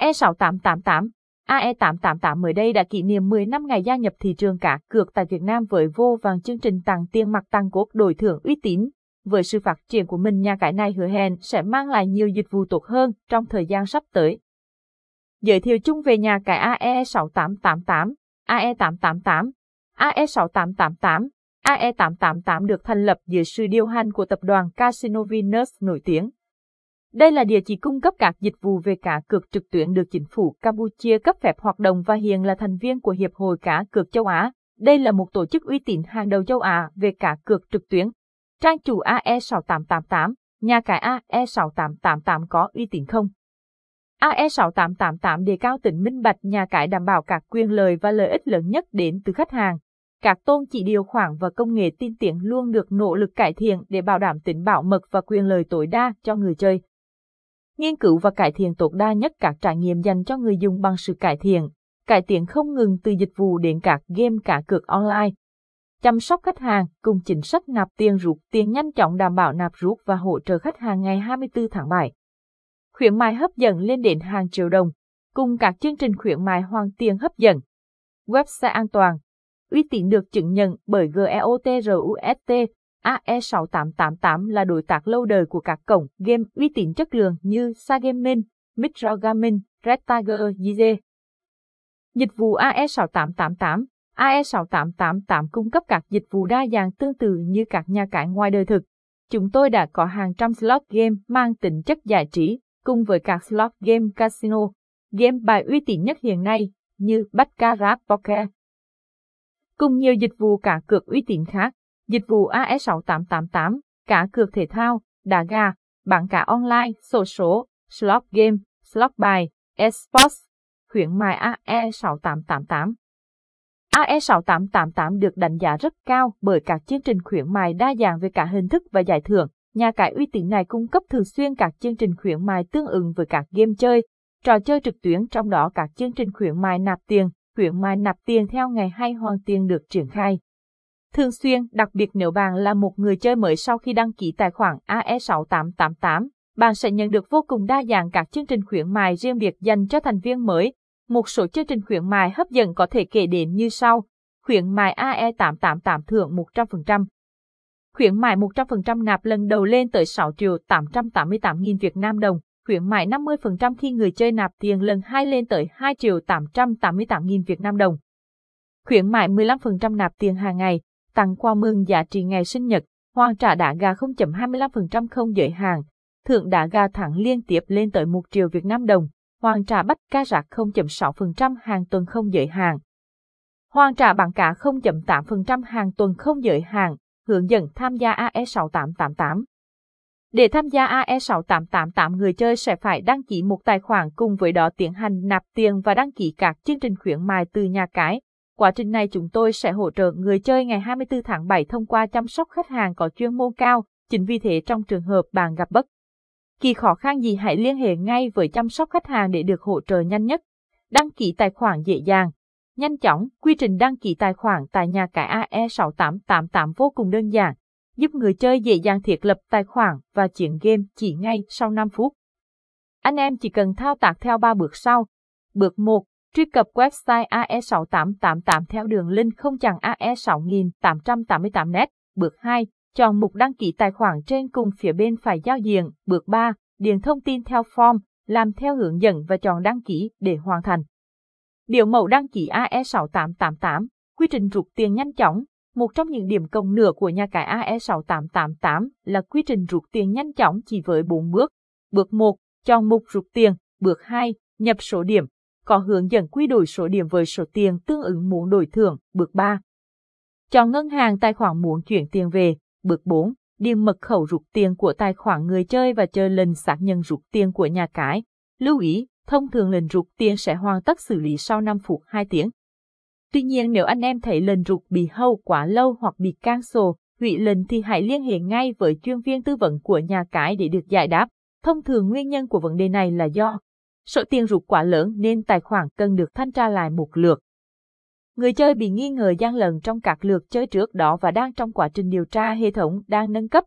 AE6888 AE888 mới đây đã kỷ niệm 10 năm ngày gia nhập thị trường cá cược tại Việt Nam với vô vàng chương trình tặng tiền mặt tăng cốt đổi thưởng uy tín. Với sự phát triển của mình nhà cái này hứa hẹn sẽ mang lại nhiều dịch vụ tốt hơn trong thời gian sắp tới. Giới thiệu chung về nhà cái AE6888, AE888, AE6888, AE888 được thành lập dưới sự điều hành của tập đoàn Casino Venus nổi tiếng. Đây là địa chỉ cung cấp các dịch vụ về cá cược trực tuyến được chính phủ Campuchia cấp phép hoạt động và hiện là thành viên của Hiệp hội Cá cược châu Á. Đây là một tổ chức uy tín hàng đầu châu Á về cá cược trực tuyến. Trang chủ AE6888, nhà cái AE6888 có uy tín không? AE6888 đề cao tính minh bạch nhà cái đảm bảo các quyền lợi và lợi ích lớn nhất đến từ khách hàng. Các tôn chỉ điều khoản và công nghệ tiên tiến luôn được nỗ lực cải thiện để bảo đảm tính bảo mật và quyền lợi tối đa cho người chơi. Nghiên cứu và cải thiện tối đa nhất các trải nghiệm dành cho người dùng bằng sự cải thiện, cải tiến không ngừng từ dịch vụ đến các game cả cược online. Chăm sóc khách hàng cùng chính sách nạp tiền rút tiền nhanh chóng đảm bảo nạp rút và hỗ trợ khách hàng ngày 24 tháng 7. Khuyến mại hấp dẫn lên đến hàng triệu đồng, cùng các chương trình khuyến mại hoàn tiền hấp dẫn. Website an toàn, uy tín được chứng nhận bởi GEOTRUST, AE6888 là đối tác lâu đời của các cổng game uy tín chất lượng như Sagaming, Mitra Gaming, Red Tiger GZ. Dịch vụ AE6888 AE6888 cung cấp các dịch vụ đa dạng tương tự như các nhà cái ngoài đời thực. Chúng tôi đã có hàng trăm slot game mang tính chất giải trí, cùng với các slot game casino, game bài uy tín nhất hiện nay như Baccarat Poker, cùng nhiều dịch vụ cá cược uy tín khác, dịch vụ AS6888, cá cược thể thao, đá gà, bảng cá online, sổ số, slot game, slot bài, esports, khuyến mại AE6888. AE6888 được đánh giá rất cao bởi các chương trình khuyến mại đa dạng về cả hình thức và giải thưởng. Nhà cái uy tín này cung cấp thường xuyên các chương trình khuyến mại tương ứng với các game chơi, trò chơi trực tuyến trong đó các chương trình khuyến mại nạp tiền, khuyến mại nạp tiền theo ngày hay hoàn tiền được triển khai. Thường xuyên, đặc biệt nếu bạn là một người chơi mới sau khi đăng ký tài khoản AE6888, bạn sẽ nhận được vô cùng đa dạng các chương trình khuyến mại riêng biệt dành cho thành viên mới. Một số chương trình khuyến mại hấp dẫn có thể kể đến như sau. Khuyến mại AE888 thưởng 100%. Khuyến mại 100% nạp lần đầu lên tới 6 triệu 888 nghìn Việt Nam đồng khuyến mại 50% khi người chơi nạp tiền lần 2 lên tới 2 triệu 888 nghìn Việt Nam đồng. Khuyến mại 15% nạp tiền hàng ngày, tặng quà mừng giá trị ngày sinh nhật, hoàn trả đá gà 0.25% không giới hạn, thưởng đá gà thẳng liên tiếp lên tới 1 triệu Việt Nam đồng, hoàn trả bắt cá rạc 0.6% hàng tuần không giới hạn. Hoàn trả bằng cả 0.8% hàng tuần không giới hạn, hướng dẫn tham gia AE6888. Để tham gia AE6888 người chơi sẽ phải đăng ký một tài khoản cùng với đó tiến hành nạp tiền và đăng ký các chương trình khuyến mại từ nhà cái. Quá trình này chúng tôi sẽ hỗ trợ người chơi ngày 24 tháng 7 thông qua chăm sóc khách hàng có chuyên môn cao, chính vì thế trong trường hợp bạn gặp bất kỳ khó khăn gì hãy liên hệ ngay với chăm sóc khách hàng để được hỗ trợ nhanh nhất. Đăng ký tài khoản dễ dàng, nhanh chóng, quy trình đăng ký tài khoản tại nhà cái AE6888 vô cùng đơn giản giúp người chơi dễ dàng thiết lập tài khoản và chuyển game chỉ ngay sau 5 phút. Anh em chỉ cần thao tác theo 3 bước sau. Bước 1. Truy cập website AE6888 theo đường link không chằng AE6888net. Bước 2. Chọn mục đăng ký tài khoản trên cùng phía bên phải giao diện. Bước 3. Điền thông tin theo form, làm theo hướng dẫn và chọn đăng ký để hoàn thành. Biểu mẫu đăng ký AE6888, quy trình rút tiền nhanh chóng, một trong những điểm cộng nửa của nhà cái AE6888 là quy trình rút tiền nhanh chóng chỉ với 4 bước. Bước 1, chọn mục rút tiền. Bước 2, nhập số điểm. Có hướng dẫn quy đổi số điểm với số tiền tương ứng muốn đổi thưởng. Bước 3, chọn ngân hàng tài khoản muốn chuyển tiền về. Bước 4, điền mật khẩu rút tiền của tài khoản người chơi và chơi lần xác nhận rút tiền của nhà cái. Lưu ý, thông thường lần rút tiền sẽ hoàn tất xử lý sau 5 phút 2 tiếng. Tuy nhiên nếu anh em thấy lần rút bị hâu quá lâu hoặc bị cancel, hủy lần thì hãy liên hệ ngay với chuyên viên tư vấn của nhà cái để được giải đáp. Thông thường nguyên nhân của vấn đề này là do số tiền rụt quá lớn nên tài khoản cần được thanh tra lại một lượt. Người chơi bị nghi ngờ gian lận trong các lượt chơi trước đó và đang trong quá trình điều tra hệ thống đang nâng cấp,